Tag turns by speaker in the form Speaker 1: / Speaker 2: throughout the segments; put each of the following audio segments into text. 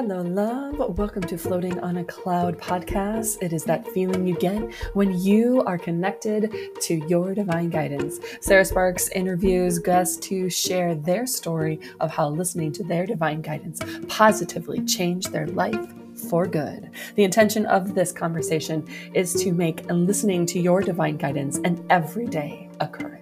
Speaker 1: Hello, love. Welcome to Floating on a Cloud podcast. It is that feeling you get when you are connected to your divine guidance. Sarah Sparks interviews guests to share their story of how listening to their divine guidance positively changed their life for good. The intention of this conversation is to make listening to your divine guidance an everyday occurrence.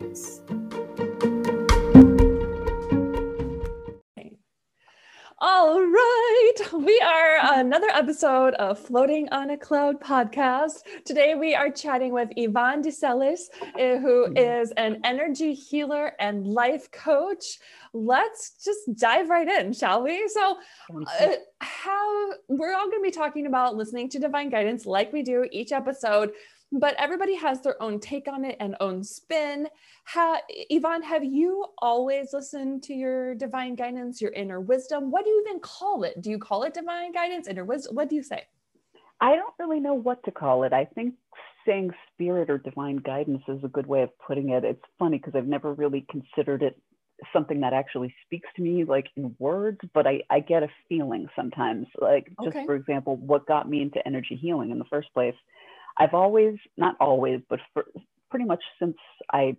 Speaker 1: Episode of Floating on a Cloud podcast. Today we are chatting with Yvonne DeCellis, eh, who is an energy healer and life coach. Let's just dive right in, shall we? So, uh, how we're all going to be talking about listening to divine guidance like we do each episode but everybody has their own take on it and own spin. Ha, Yvonne, have you always listened to your divine guidance, your inner wisdom? What do you even call it? Do you call it divine guidance, inner wisdom? What do you say?
Speaker 2: I don't really know what to call it. I think saying spirit or divine guidance is a good way of putting it. It's funny because I've never really considered it something that actually speaks to me like in words, but I, I get a feeling sometimes. Like just okay. for example, what got me into energy healing in the first place I've always, not always, but for, pretty much since I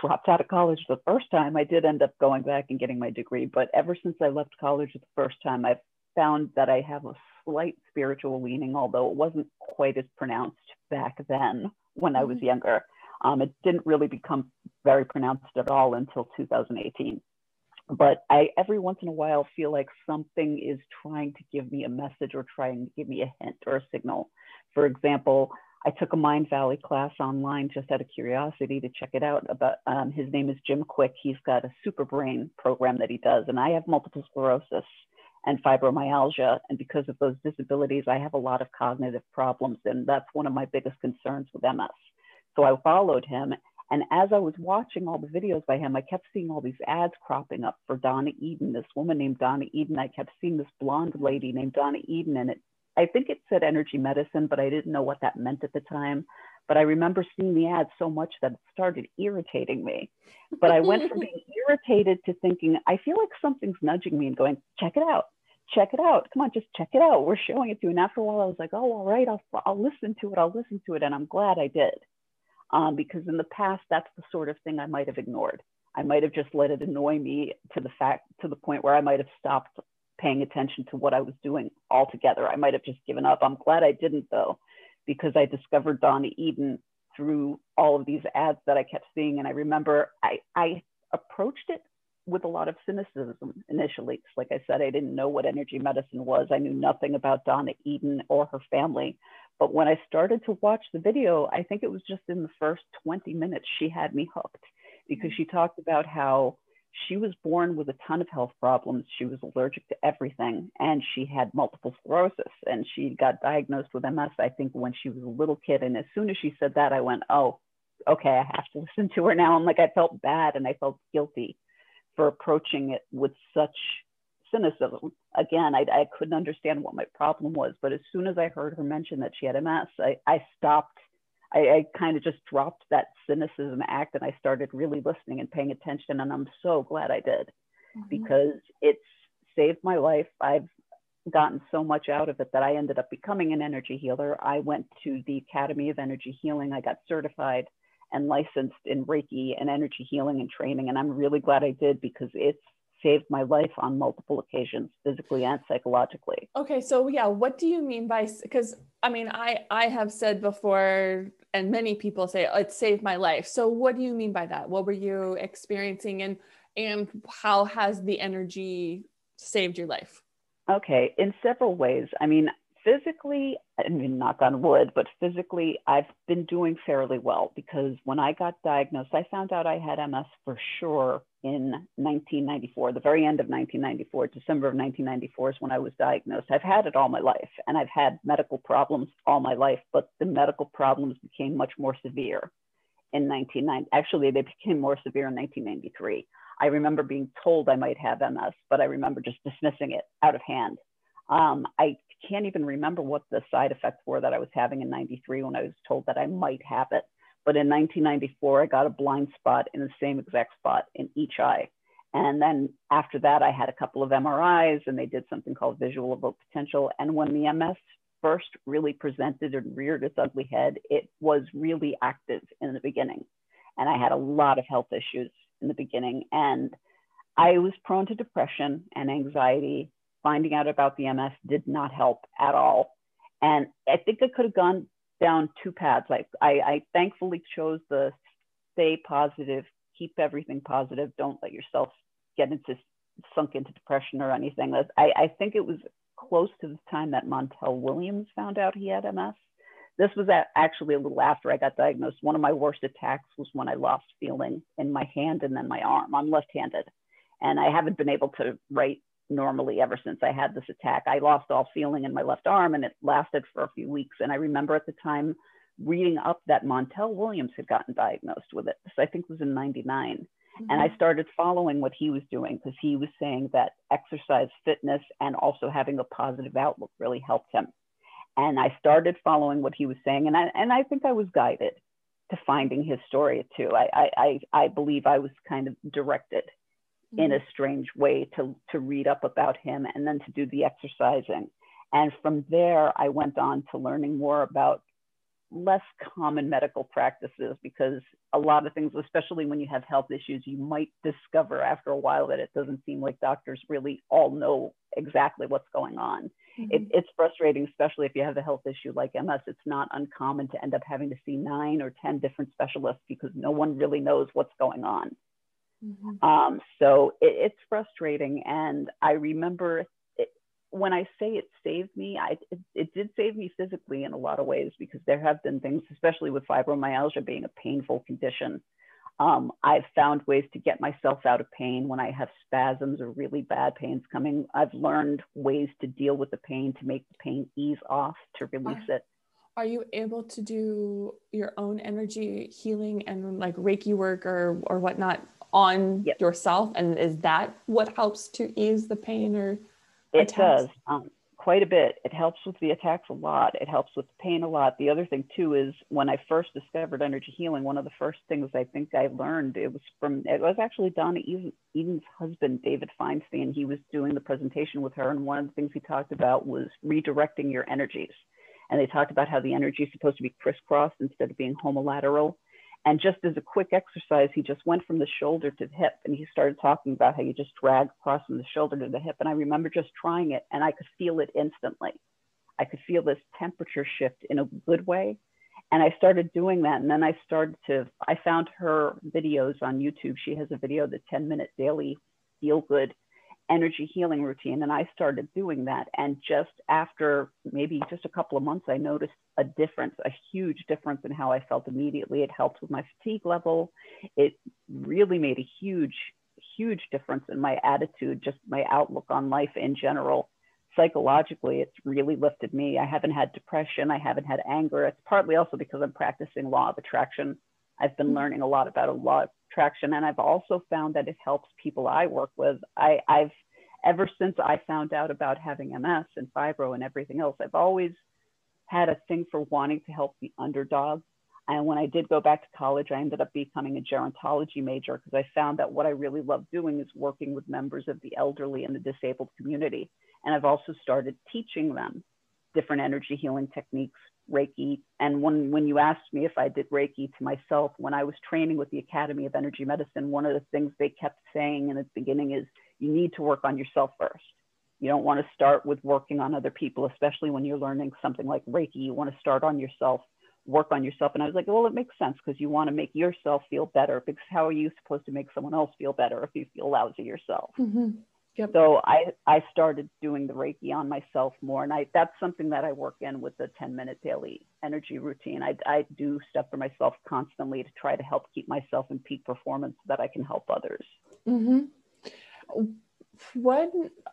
Speaker 2: dropped out of college the first time, I did end up going back and getting my degree. But ever since I left college the first time, I've found that I have a slight spiritual leaning, although it wasn't quite as pronounced back then when I was mm-hmm. younger. Um, it didn't really become very pronounced at all until 2018. But I every once in a while feel like something is trying to give me a message or trying to give me a hint or a signal. For example, I took a Mindvalley class online just out of curiosity to check it out. About um, his name is Jim Kwik. He's got a super brain program that he does, and I have multiple sclerosis and fibromyalgia, and because of those disabilities, I have a lot of cognitive problems, and that's one of my biggest concerns with MS. So I followed him, and as I was watching all the videos by him, I kept seeing all these ads cropping up for Donna Eden, this woman named Donna Eden. I kept seeing this blonde lady named Donna Eden, and it I think it said energy medicine, but I didn't know what that meant at the time. But I remember seeing the ad so much that it started irritating me. But I went from being irritated to thinking, I feel like something's nudging me and going, check it out, check it out. Come on, just check it out. We're showing it to you. And after a while, I was like, oh, all right, I'll, I'll listen to it. I'll listen to it. And I'm glad I did. Um, because in the past, that's the sort of thing I might have ignored. I might have just let it annoy me to the fact, to the point where I might have stopped paying attention to what I was doing altogether. I might have just given up. I'm glad I didn't though, because I discovered Donna Eden through all of these ads that I kept seeing. And I remember I, I approached it with a lot of cynicism initially. Like I said, I didn't know what energy medicine was. I knew nothing about Donna Eden or her family. But when I started to watch the video, I think it was just in the first 20 minutes, she had me hooked because mm-hmm. she talked about how she was born with a ton of health problems. She was allergic to everything and she had multiple sclerosis and she got diagnosed with MS, I think, when she was a little kid. And as soon as she said that, I went, oh, okay, I have to listen to her now. I'm like, I felt bad and I felt guilty for approaching it with such cynicism. Again, I, I couldn't understand what my problem was. But as soon as I heard her mention that she had MS, I, I stopped I, I kind of just dropped that cynicism act and I started really listening and paying attention. And I'm so glad I did mm-hmm. because it's saved my life. I've gotten so much out of it that I ended up becoming an energy healer. I went to the Academy of Energy Healing, I got certified and licensed in Reiki and energy healing and training. And I'm really glad I did because it's saved my life on multiple occasions physically and psychologically.
Speaker 1: Okay so yeah what do you mean by because i mean i i have said before and many people say oh, it saved my life. So what do you mean by that? What were you experiencing and and how has the energy saved your life?
Speaker 2: Okay in several ways. I mean physically, I mean, knock on wood, but physically, I've been doing fairly well because when I got diagnosed, I found out I had MS for sure in 1994, the very end of 1994, December of 1994 is when I was diagnosed. I've had it all my life and I've had medical problems all my life, but the medical problems became much more severe in 1990. Actually, they became more severe in 1993. I remember being told I might have MS, but I remember just dismissing it out of hand. Um, I can't even remember what the side effects were that I was having in 93 when I was told that I might have it. But in 1994, I got a blind spot in the same exact spot in each eye. And then after that, I had a couple of MRIs and they did something called visual evoked potential. And when the MS first really presented and reared its ugly head, it was really active in the beginning. And I had a lot of health issues in the beginning. And I was prone to depression and anxiety. Finding out about the MS did not help at all. And I think I could have gone down two paths. Like I, I thankfully chose the stay positive, keep everything positive, don't let yourself get into sunk into depression or anything. I, I think it was close to the time that Montel Williams found out he had MS. This was actually a little after I got diagnosed. One of my worst attacks was when I lost feeling in my hand and then my arm. I'm left handed. And I haven't been able to write normally ever since I had this attack. I lost all feeling in my left arm and it lasted for a few weeks. And I remember at the time reading up that Montel Williams had gotten diagnosed with it. So I think it was in 99. Mm-hmm. And I mm-hmm. started following what he was doing because he was saying that exercise, fitness, and also having a positive outlook really helped him. And I started following what he was saying. And I, and I think I was guided to finding his story too. I, I, I believe I was kind of directed in a mm-hmm. strange way to, to read up about him and then to do the exercising. And from there, I went on to learning more about less common medical practices because a lot of things, especially when you have health issues, you might discover after a while that it doesn't seem like doctors really all know exactly what's going on. Mm-hmm. It, it's frustrating, especially if you have a health issue like MS. It's not uncommon to end up having to see nine or 10 different specialists because no one really knows what's going on. Mm-hmm. Um, so it, it's frustrating. And I remember it, when I say it saved me, I, it, it did save me physically in a lot of ways because there have been things, especially with fibromyalgia being a painful condition. Um, I've found ways to get myself out of pain when I have spasms or really bad pains coming. I've learned ways to deal with the pain to make the pain ease off, to release it.
Speaker 1: Are you able to do your own energy healing and like Reiki work or, or whatnot on yep. yourself and is that what helps to ease the pain or
Speaker 2: it attacks? does um, quite a bit. It helps with the attacks a lot. It helps with the pain a lot. The other thing too is when i first discovered energy healing one of the first things i think i learned it was from it was actually donna eden's husband david feinstein. He was doing the presentation with her and one of the things he talked about was redirecting your energies. And they talked about how the energy is supposed to be crisscrossed instead of being homolateral and just as a quick exercise, he just went from the shoulder to the hip and he started talking about how you just drag across from the shoulder to the hip. And I remember just trying it and I could feel it instantly. I could feel this temperature shift in a good way. And I started doing that. And then I started to, I found her videos on YouTube. She has a video, the 10 minute daily feel good energy healing routine. And I started doing that. And just after maybe just a couple of months, I noticed a difference, a huge difference in how I felt immediately. It helped with my fatigue level. It really made a huge, huge difference in my attitude, just my outlook on life in general. Psychologically, it's really lifted me. I haven't had depression. I haven't had anger. It's partly also because I'm practicing law of attraction. I've been mm-hmm. learning a lot about a lot of traction. And I've also found that it helps people I work with. I, I've ever since I found out about having MS and fibro and everything else, I've always had a thing for wanting to help the underdog. And when I did go back to college, I ended up becoming a gerontology major because I found that what I really love doing is working with members of the elderly and the disabled community. And I've also started teaching them different energy healing techniques Reiki. And when, when you asked me if I did Reiki to myself, when I was training with the Academy of Energy Medicine, one of the things they kept saying in the beginning is you need to work on yourself first. You don't want to start with working on other people, especially when you're learning something like Reiki. You want to start on yourself, work on yourself. And I was like, well, it makes sense because you want to make yourself feel better. Because how are you supposed to make someone else feel better if you feel lousy yourself? Mm-hmm. Yep. So I, I started doing the Reiki on myself more. And I, that's something that I work in with the 10 minute daily energy routine. I, I do stuff for myself constantly to try to help keep myself in peak performance so that I can help others.
Speaker 1: Mm-hmm. What,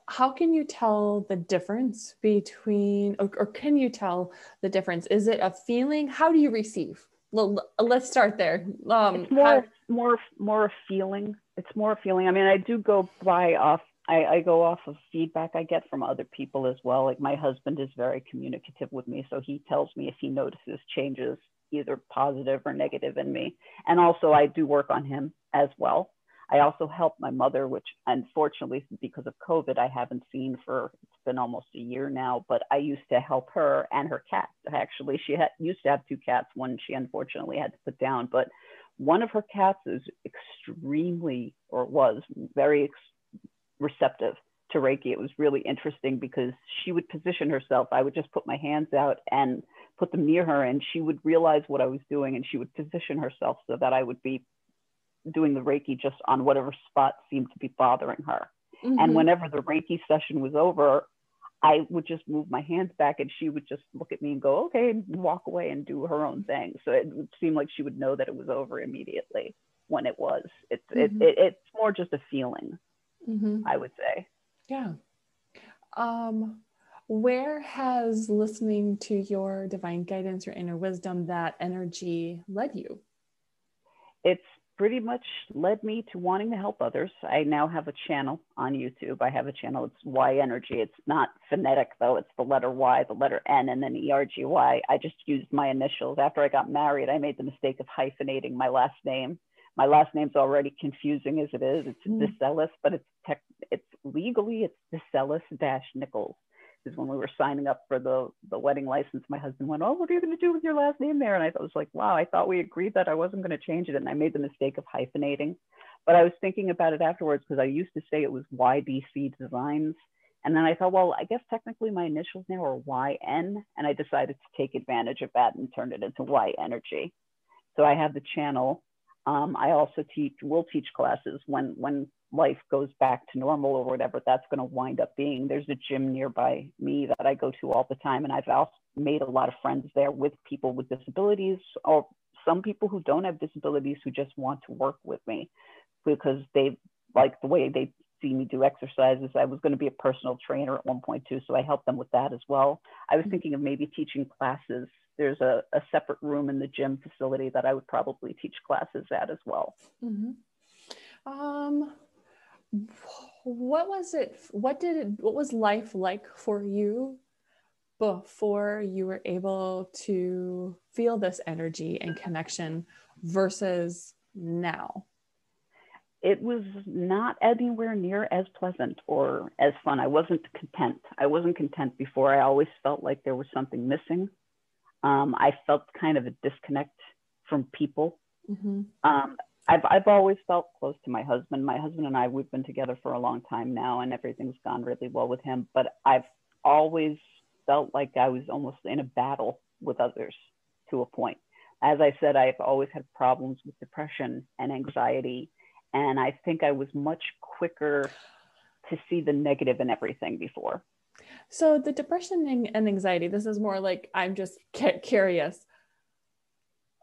Speaker 1: how can you tell the difference between, or, or can you tell the difference? Is it a feeling? How do you receive? let's start there.
Speaker 2: Um, it's more, how- more, more a feeling. It's more a feeling. I mean, I do go by off I, I, go off of feedback I get from other people as well. Like my husband is very communicative with me, so he tells me if he notices changes, either positive or negative in me. And also, I do work on him as well. I also help my mother, which unfortunately, because of COVID, I haven't seen for it's been almost a year now. But I used to help her and her cat. Actually, she had used to have two cats. One she unfortunately had to put down, but one of her cats is extremely, or was very receptive to Reiki. It was really interesting because she would position herself. I would just put my hands out and put them near her, and she would realize what I was doing, and she would position herself so that I would be doing the Reiki just on whatever spot seemed to be bothering her. Mm-hmm. And whenever the Reiki session was over, I would just move my hands back and she would just look at me and go, okay, and walk away and do her own thing. So it would seem like she would know that it was over immediately when it was. It's, mm-hmm. it, it, it's more just a feeling, mm-hmm. I would say.
Speaker 1: Yeah. Um, where has listening to your divine guidance, your inner wisdom, that energy led you?
Speaker 2: It's pretty much led me to wanting to help others. I now have a channel on YouTube. I have a channel, it's Y Energy. It's not phonetic though, it's the letter Y, the letter N, and then E R G Y. I just used my initials. After I got married, I made the mistake of hyphenating my last name. My last name's already confusing as it is. It's mm. But it's tech, it's legally it's DeCellis dash Nichols because when we were signing up for the the wedding license, my husband went, "Oh, what are you going to do with your last name there?" And I was like, "Wow, I thought we agreed that I wasn't going to change it." And I made the mistake of hyphenating, but I was thinking about it afterwards because I used to say it was YDC Designs, and then I thought, well, I guess technically my initials now are YN, and I decided to take advantage of that and turn it into Y Energy. So I have the channel. Um, I also teach, will teach classes when when life goes back to normal or whatever that's going to wind up being. There's a gym nearby me that I go to all the time, and I've also made a lot of friends there with people with disabilities or some people who don't have disabilities who just want to work with me because they like the way they see me do exercises. I was going to be a personal trainer at one point too, so I helped them with that as well. I was mm-hmm. thinking of maybe teaching classes. There's a, a separate room in the gym facility that I would probably teach classes at as well.
Speaker 1: Mm-hmm. Um, what was it what did it what was life like for you before you were able to feel this energy and connection versus now?
Speaker 2: It was not anywhere near as pleasant or as fun. I wasn't content. I wasn't content before. I always felt like there was something missing um, i felt kind of a disconnect from people mm-hmm. um, I've I've always felt close to my husband. My husband and I we've been together for a long time now, and everything's gone really well with him. But I've always felt like I was almost in a battle with others to a point. As I said, I've always had problems with depression and anxiety, and I think I was much quicker to see the negative in everything before.
Speaker 1: So the depression and anxiety. This is more like I'm just curious.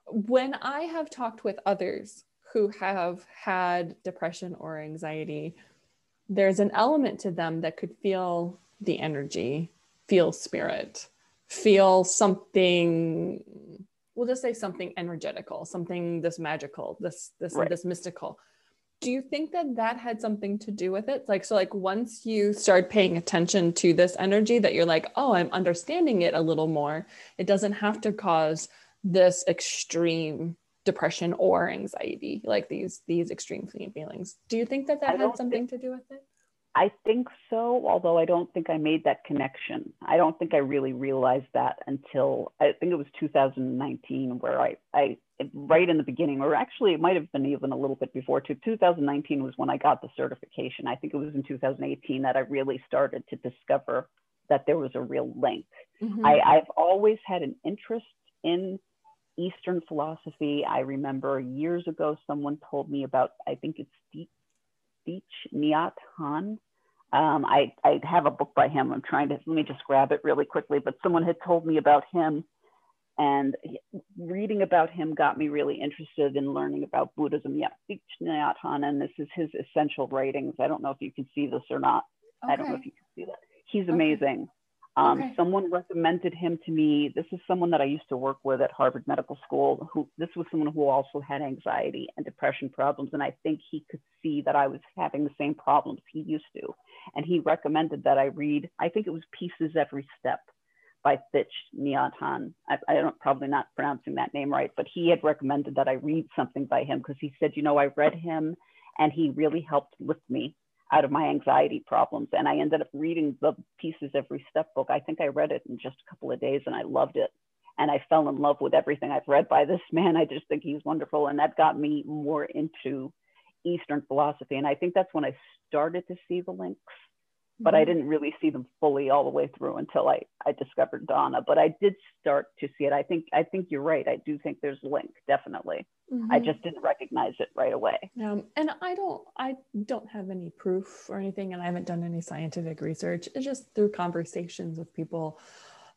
Speaker 1: When I have talked with others who have had depression or anxiety, there's an element to them that could feel the energy, feel spirit, feel something. We'll just say something energetical, something this magical, this this right. this mystical. Do you think that that had something to do with it? Like so, like once you start paying attention to this energy, that you're like, oh, I'm understanding it a little more. It doesn't have to cause this extreme depression or anxiety like these these extreme feelings do you think that that had something think, to do with it
Speaker 2: i think so although i don't think i made that connection i don't think i really realized that until i think it was 2019 where i i right in the beginning or actually it might have been even a little bit before too 2019 was when i got the certification i think it was in 2018 that i really started to discover that there was a real link mm-hmm. I, i've always had an interest in Eastern philosophy. I remember years ago, someone told me about, I think it's Thich Nhat Hanh. Um, I, I have a book by him. I'm trying to, let me just grab it really quickly, but someone had told me about him and reading about him got me really interested in learning about Buddhism. Yeah, Thich and this is his essential writings. I don't know if you can see this or not. Okay. I don't know if you can see that. He's amazing. Um, okay. Someone recommended him to me. This is someone that I used to work with at Harvard Medical School. Who this was someone who also had anxiety and depression problems, and I think he could see that I was having the same problems he used to, and he recommended that I read. I think it was Peace Is Every Step by Nhat Hanh. I, I don't probably not pronouncing that name right, but he had recommended that I read something by him because he said, you know, I read him And he really helped lift me out of my anxiety problems. And I ended up reading the Peace Is Every Step book. I think I read it in just a couple of days and I loved it. And I fell in love with everything I've read by this man. I just think he's wonderful. And that got me more into Eastern philosophy. And I think that's when I started to see the links but I mm-hmm. didn't really see them fully all the way through until I, I discovered Donna. But I did start to see it. I think I think you're right. I do think there's a link, definitely. Mm-hmm. I just didn't recognize it right away.
Speaker 1: Um, and I don't I don't have any proof or anything, and I haven't done any scientific research. It's just through conversations with people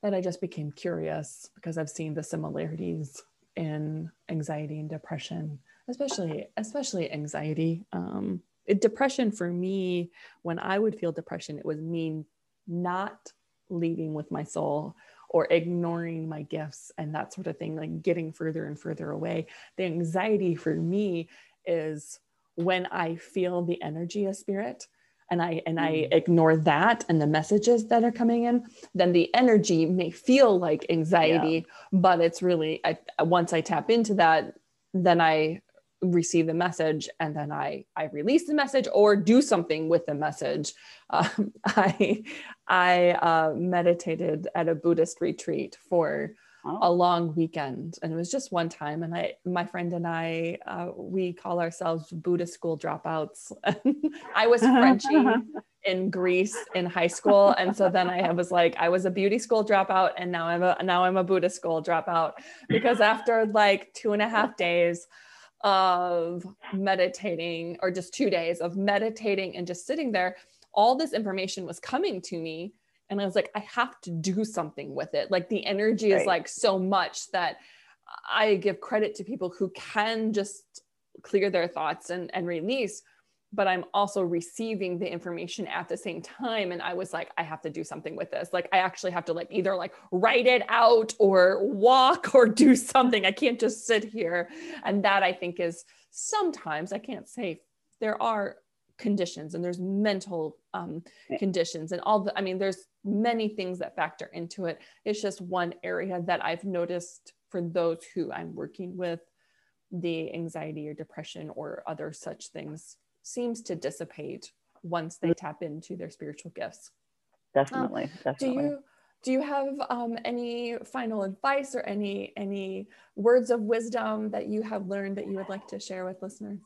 Speaker 1: that I just became curious because I've seen the similarities in anxiety and depression, especially especially anxiety. Um, depression for me, when I would feel depression, it was me not leading with my soul or ignoring my gifts and that sort of thing, like getting further and further away. The anxiety for me is when I feel the energy of spirit and I and I mm. ignore that and the messages that are coming in, then the energy may feel like anxiety, yeah. but it's really I, once I tap into that, then I receive the message and then I I release the message or do something with the message. Um, I I uh, meditated at a Buddhist retreat for oh. a long weekend and it was just one time and I my friend and I uh, we call ourselves Buddhist school dropouts. I was Frenchy in Grease in high school and so then I was like I was a beauty school dropout and now I'm a now I'm a Buddhist school dropout because after like two and a half days of meditating or just two days of meditating and just sitting there, all this information was coming to me. And I was like, I have to do something with it. Like the energy right. is like so much that I give credit to people who can just clear their thoughts and, and release but I'm also receiving the information at the same time. And I was like, I have to do something with this. Like, I actually have to like either like write it out or walk or do something. I can't just sit here. And that I think is sometimes, I can't say there are conditions and there's mental um, conditions and all the, I mean, there's many things that factor into it. It's just one area that I've noticed for those who I'm working with the anxiety or depression or other such things seems to dissipate once they tap into their spiritual gifts.
Speaker 2: Definitely, um, definitely.
Speaker 1: Do you do you have um, any final advice or any any words of wisdom that you have learned that you would like to share with listeners?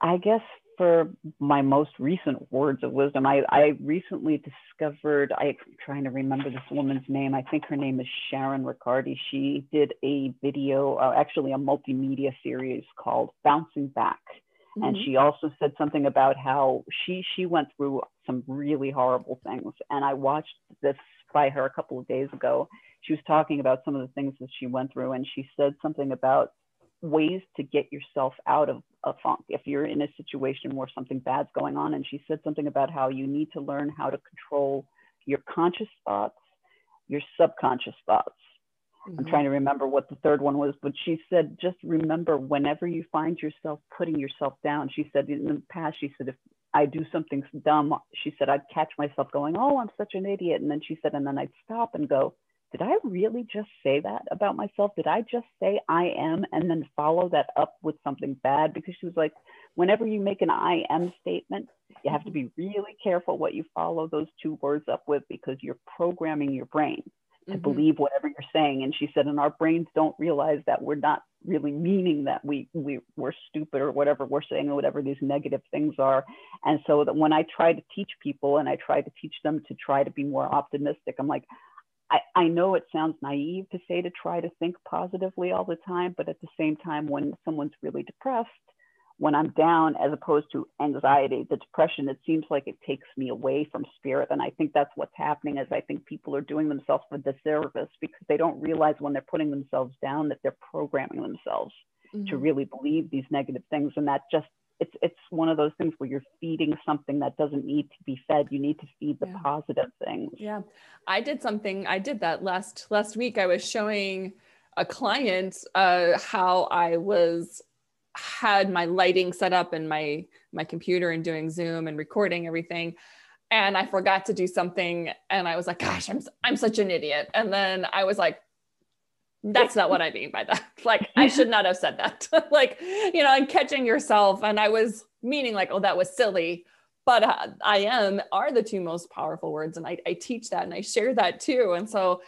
Speaker 2: I guess for my most recent words of wisdom, I, I recently discovered, I'm trying to remember this woman's name. I think her name is Sharon Riccardi. She did a video, uh, actually a multimedia series called Bouncing Back. Mm-hmm. And she also said something about how she she went through some really horrible things. And I watched this by her a couple of days ago. She was talking about some of the things that she went through, and she said something about ways to get yourself out of a funk if you're in a situation where something bad's going on. And she said something about how you need to learn how to control your conscious thoughts, your subconscious thoughts. I'm mm-hmm. trying to remember what the third one was, but she said, just remember whenever you find yourself putting yourself down, she said in the past, she said, if I do something dumb, she said, I'd catch myself going, oh, I'm such an idiot. And then she said, and then I'd stop and go, did I really just say that about myself? Did I just say I am and then follow that up with something bad? Because she was like, whenever you make an I am statement, you have to mm-hmm. be really careful what you follow those two words up with because you're programming your brain to mm-hmm. believe whatever you're saying. And she said, and our brains don't realize that we're not really meaning that we, we we're stupid or whatever we're saying or whatever these negative things are. And so that when I try to teach people and I try to teach them to try to be more optimistic, I'm like, I, I know it sounds naive to say to try to think positively all the time, but at the same time, when someone's really depressed, when I'm down as opposed to anxiety, the depression, it seems like it takes me away from spirit. And I think that's what's happening is I think people are doing themselves a disservice because they don't realize when they're putting themselves down that they're programming themselves mm-hmm. to really believe these negative things. And that just it's it's one of those things where you're feeding something that doesn't need to be fed. You need to feed the yeah. positive things.
Speaker 1: Yeah. I did something, I did that last last week. I was showing a client uh, how I was had my lighting set up and my my computer and doing Zoom and recording everything and I forgot to do something and I was like gosh I'm I'm such an idiot and then I was like that's not what I mean by that like I should not have said that like you know and catching yourself and I was meaning like, oh, that was silly. But uh, I am are the two most powerful words, and I, I teach that and I share that too. And so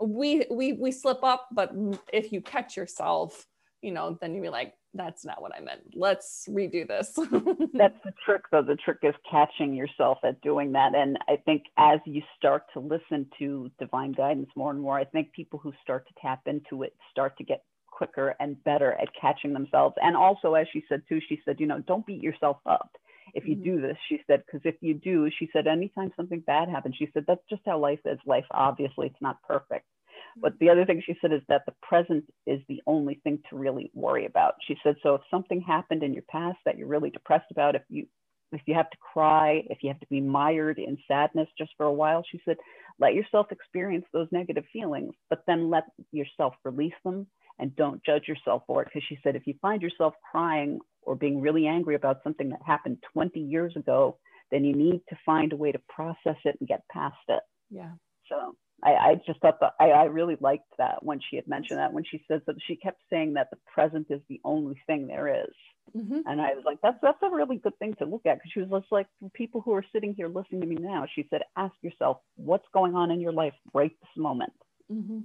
Speaker 1: we we we slip up, but if you catch yourself, you know, then you'd be like, that's not what I meant. Let's redo this.
Speaker 2: that's the trick, though. The trick is catching yourself at doing that. And I think as you start to listen to divine guidance more and more, I think people who start to tap into it start to get quicker and better at catching themselves. And also, as she said too, she said, you know, don't beat yourself up if you mm-hmm. do this. She said, because if you do, she said, anytime something bad happens, she said, that's just how life is. Life, obviously, it's not perfect. But the other thing she said is that the present is the only thing to really worry about. She said, so if something happened in your past that you're really depressed about, if you if you have to cry, if you have to be mired in sadness just for a while, she said, let yourself experience those negative feelings, but then let yourself release them and don't judge yourself for it. Because she said, if you find yourself crying or being really angry about something that happened 20 years ago, then you need to find a way to process it and get past it.
Speaker 1: Yeah.
Speaker 2: So I, I just thought that I, I really liked that when she had mentioned that when she says that she kept saying that the present is the only thing there is. Mm-hmm. And I was like, that's that's a really good thing to look at because she was just like, for people who are sitting here listening to me now, she said, ask yourself what's going on in your life right this moment. Mm-hmm.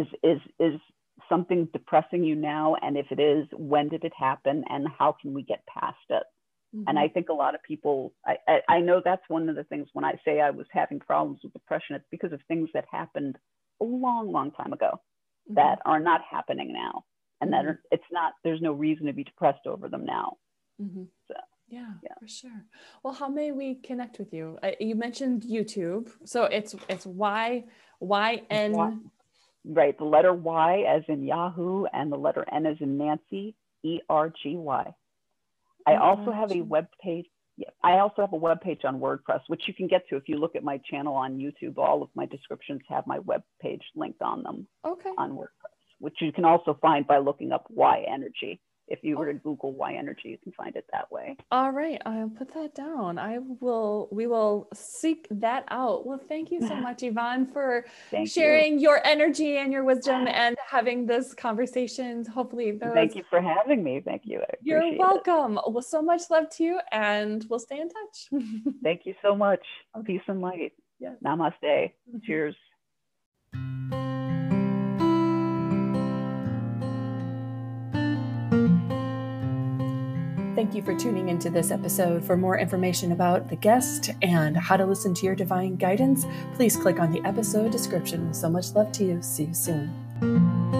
Speaker 2: Is is is something depressing you now? And if it is, when did it happen? And how can we get past it? Mm-hmm. And I think a lot of people, I, I, I, know that's one of the things when I say I was having problems with depression, it's because of things that happened a long, long time ago mm-hmm. that are not happening now. And that mm-hmm. are, it's not, there's no reason to be depressed over them now.
Speaker 1: Mm-hmm. So, yeah, yeah, for sure. Well, how may we connect with you? Uh, you mentioned YouTube. So it's, it's Y, Y, N.
Speaker 2: Right. The letter Y as in Yahoo and the letter N as in Nancy, E R G Y. I also have a web page. I also have a web page on WordPress, which you can get to if you look at my channel on YouTube. All of my descriptions have my web page linked on them.
Speaker 1: Okay.
Speaker 2: On WordPress, which you can also find by looking up Y Energy if you were to Google Y Energy, you can find it that way.
Speaker 1: All right, I'll put that down. I will. We will seek that out. Well, thank you so much, Yvonne, for sharing you. your energy and your wisdom and having this conversation. Hopefully, those...
Speaker 2: thank you for having me. Thank you.
Speaker 1: You're welcome. It. Well, so much love to you, and we'll stay in touch.
Speaker 2: thank you so much. Okay. Peace and light. Yes. Namaste. Mm-hmm. Cheers.
Speaker 1: Thank you for tuning into this episode. For more information about the guest and how to listen to your divine guidance, please click on the episode description. So much love to you. See you soon.